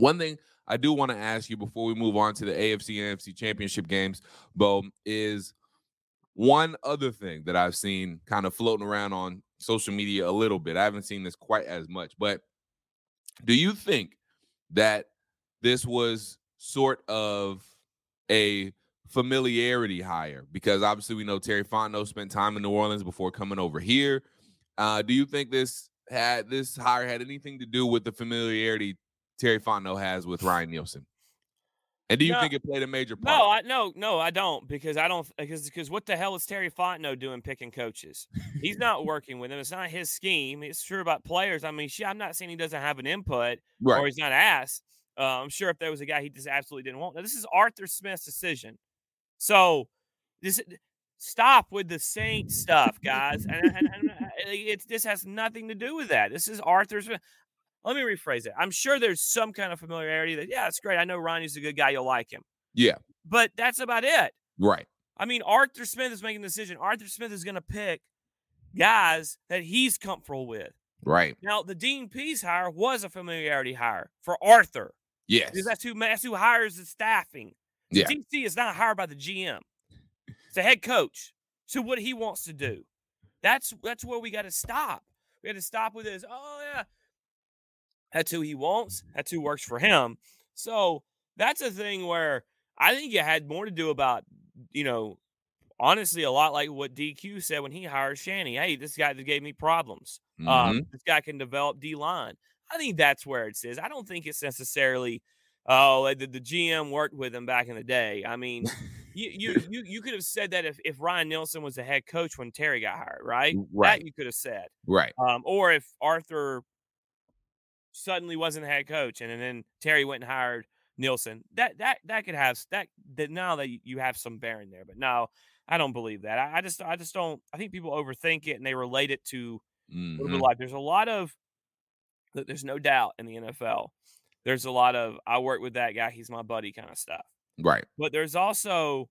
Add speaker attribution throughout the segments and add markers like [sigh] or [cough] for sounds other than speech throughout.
Speaker 1: One thing I do want to ask you before we move on to the AFC and NFC championship games, Beau, is one other thing that I've seen kind of floating around on social media a little bit. I haven't seen this quite as much, but do you think that this was sort of a familiarity hire? Because obviously we know Terry Fontenot spent time in New Orleans before coming over here. Uh, do you think this had this hire had anything to do with the familiarity Terry Fontenot has with Ryan Nielsen? And do you no, think it played a major part?
Speaker 2: No, I no, no, I don't because I don't because because what the hell is Terry Fontenot doing picking coaches? He's [laughs] not working with them. It's not his scheme. It's true about players. I mean, I'm not saying he doesn't have an input right. or he's not asked. Uh, I'm sure if there was a guy he just absolutely didn't want. Now, this is Arthur Smith's decision. So this stop with the Saint stuff, guys. And, and, and it's this has nothing to do with that. This is Arthur's let me rephrase it. I'm sure there's some kind of familiarity that, yeah, it's great. I know Ronnie's a good guy. You'll like him.
Speaker 1: Yeah.
Speaker 2: But that's about it.
Speaker 1: Right.
Speaker 2: I mean, Arthur Smith is making the decision. Arthur Smith is going to pick guys that he's comfortable with.
Speaker 1: Right.
Speaker 2: Now, the Dean Pees hire was a familiarity hire for Arthur.
Speaker 1: Yes.
Speaker 2: Because that's who, that's who hires the staffing.
Speaker 1: Yeah.
Speaker 2: DC is not hired by the GM. It's the head coach. So what he wants to do. That's that's where we got to stop. We got to stop with this. Oh that's who he wants. That's who works for him. So that's a thing where I think it had more to do about, you know, honestly, a lot like what DQ said when he hired Shanny. Hey, this guy that gave me problems. Um, mm-hmm. Um, this guy can develop D line. I think that's where it says. I don't think it's necessarily, oh, the, the GM worked with him back in the day. I mean, you, you [laughs] you you could have said that if, if Ryan Nielsen was the head coach when Terry got hired, right?
Speaker 1: Right.
Speaker 2: That you could have said.
Speaker 1: Right.
Speaker 2: Um, or if Arthur suddenly wasn't head coach, and, and then Terry went and hired Nielsen. That that that could have that that now that you have some bearing there, but no, I don't believe that. I, I just I just don't. I think people overthink it and they relate it to mm-hmm. life. There's a lot of there's no doubt in the NFL. There's a lot of I work with that guy. He's my buddy kind of stuff.
Speaker 1: Right.
Speaker 2: But there's also,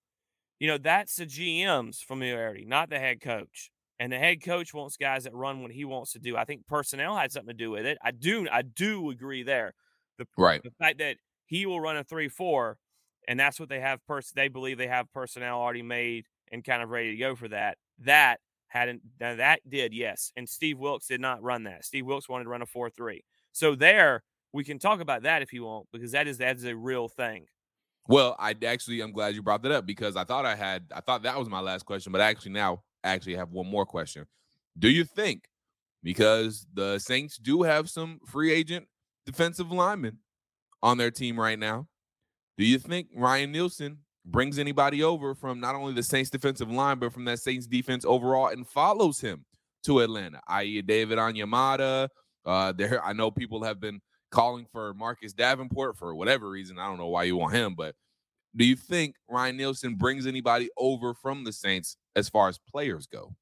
Speaker 2: you know, that's the GM's familiarity, not the head coach. And the head coach wants guys that run what he wants to do. I think personnel had something to do with it. I do, I do agree there. The,
Speaker 1: right.
Speaker 2: the fact that he will run a three-four, and that's what they have. Pers- they believe they have personnel already made and kind of ready to go for that. That hadn't that did yes, and Steve Wilks did not run that. Steve Wilks wanted to run a four-three. So there, we can talk about that if you want, because that is that is a real thing.
Speaker 1: Well, I actually I'm glad you brought that up because I thought I had I thought that was my last question, but actually now actually have one more question. Do you think because the Saints do have some free agent defensive linemen on their team right now, do you think Ryan Nielsen brings anybody over from not only the Saints defensive line but from that Saints defense overall and follows him to Atlanta, i.e., David Onyemata? Uh, there, I know people have been calling for Marcus Davenport for whatever reason. I don't know why you want him, but do you think Ryan Nielsen brings anybody over from the Saints as far as players go?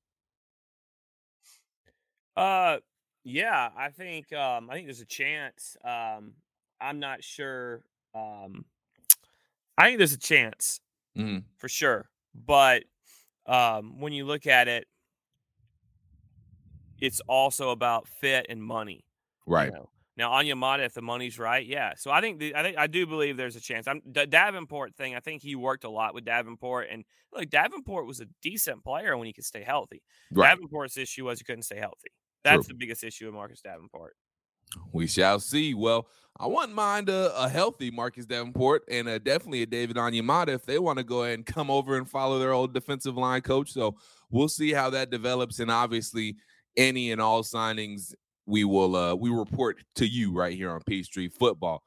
Speaker 2: Uh, yeah, I think um, I think there's a chance. Um, I'm not sure. Um, I think there's a chance
Speaker 1: mm-hmm.
Speaker 2: for sure, but um, when you look at it, it's also about fit and money,
Speaker 1: right?
Speaker 2: You know? Now Onyemata, if the money's right, yeah. So I think the, I think I do believe there's a chance. I'm the Davenport thing. I think he worked a lot with Davenport, and look, Davenport was a decent player when he could stay healthy. Right. Davenport's issue was he couldn't stay healthy. That's True. the biggest issue with Marcus Davenport.
Speaker 1: We shall see. Well, I wouldn't mind a, a healthy Marcus Davenport and a, definitely a David Onyemata if they want to go ahead and come over and follow their old defensive line coach. So we'll see how that develops, and obviously any and all signings we will uh we report to you right here on Peachtree Football.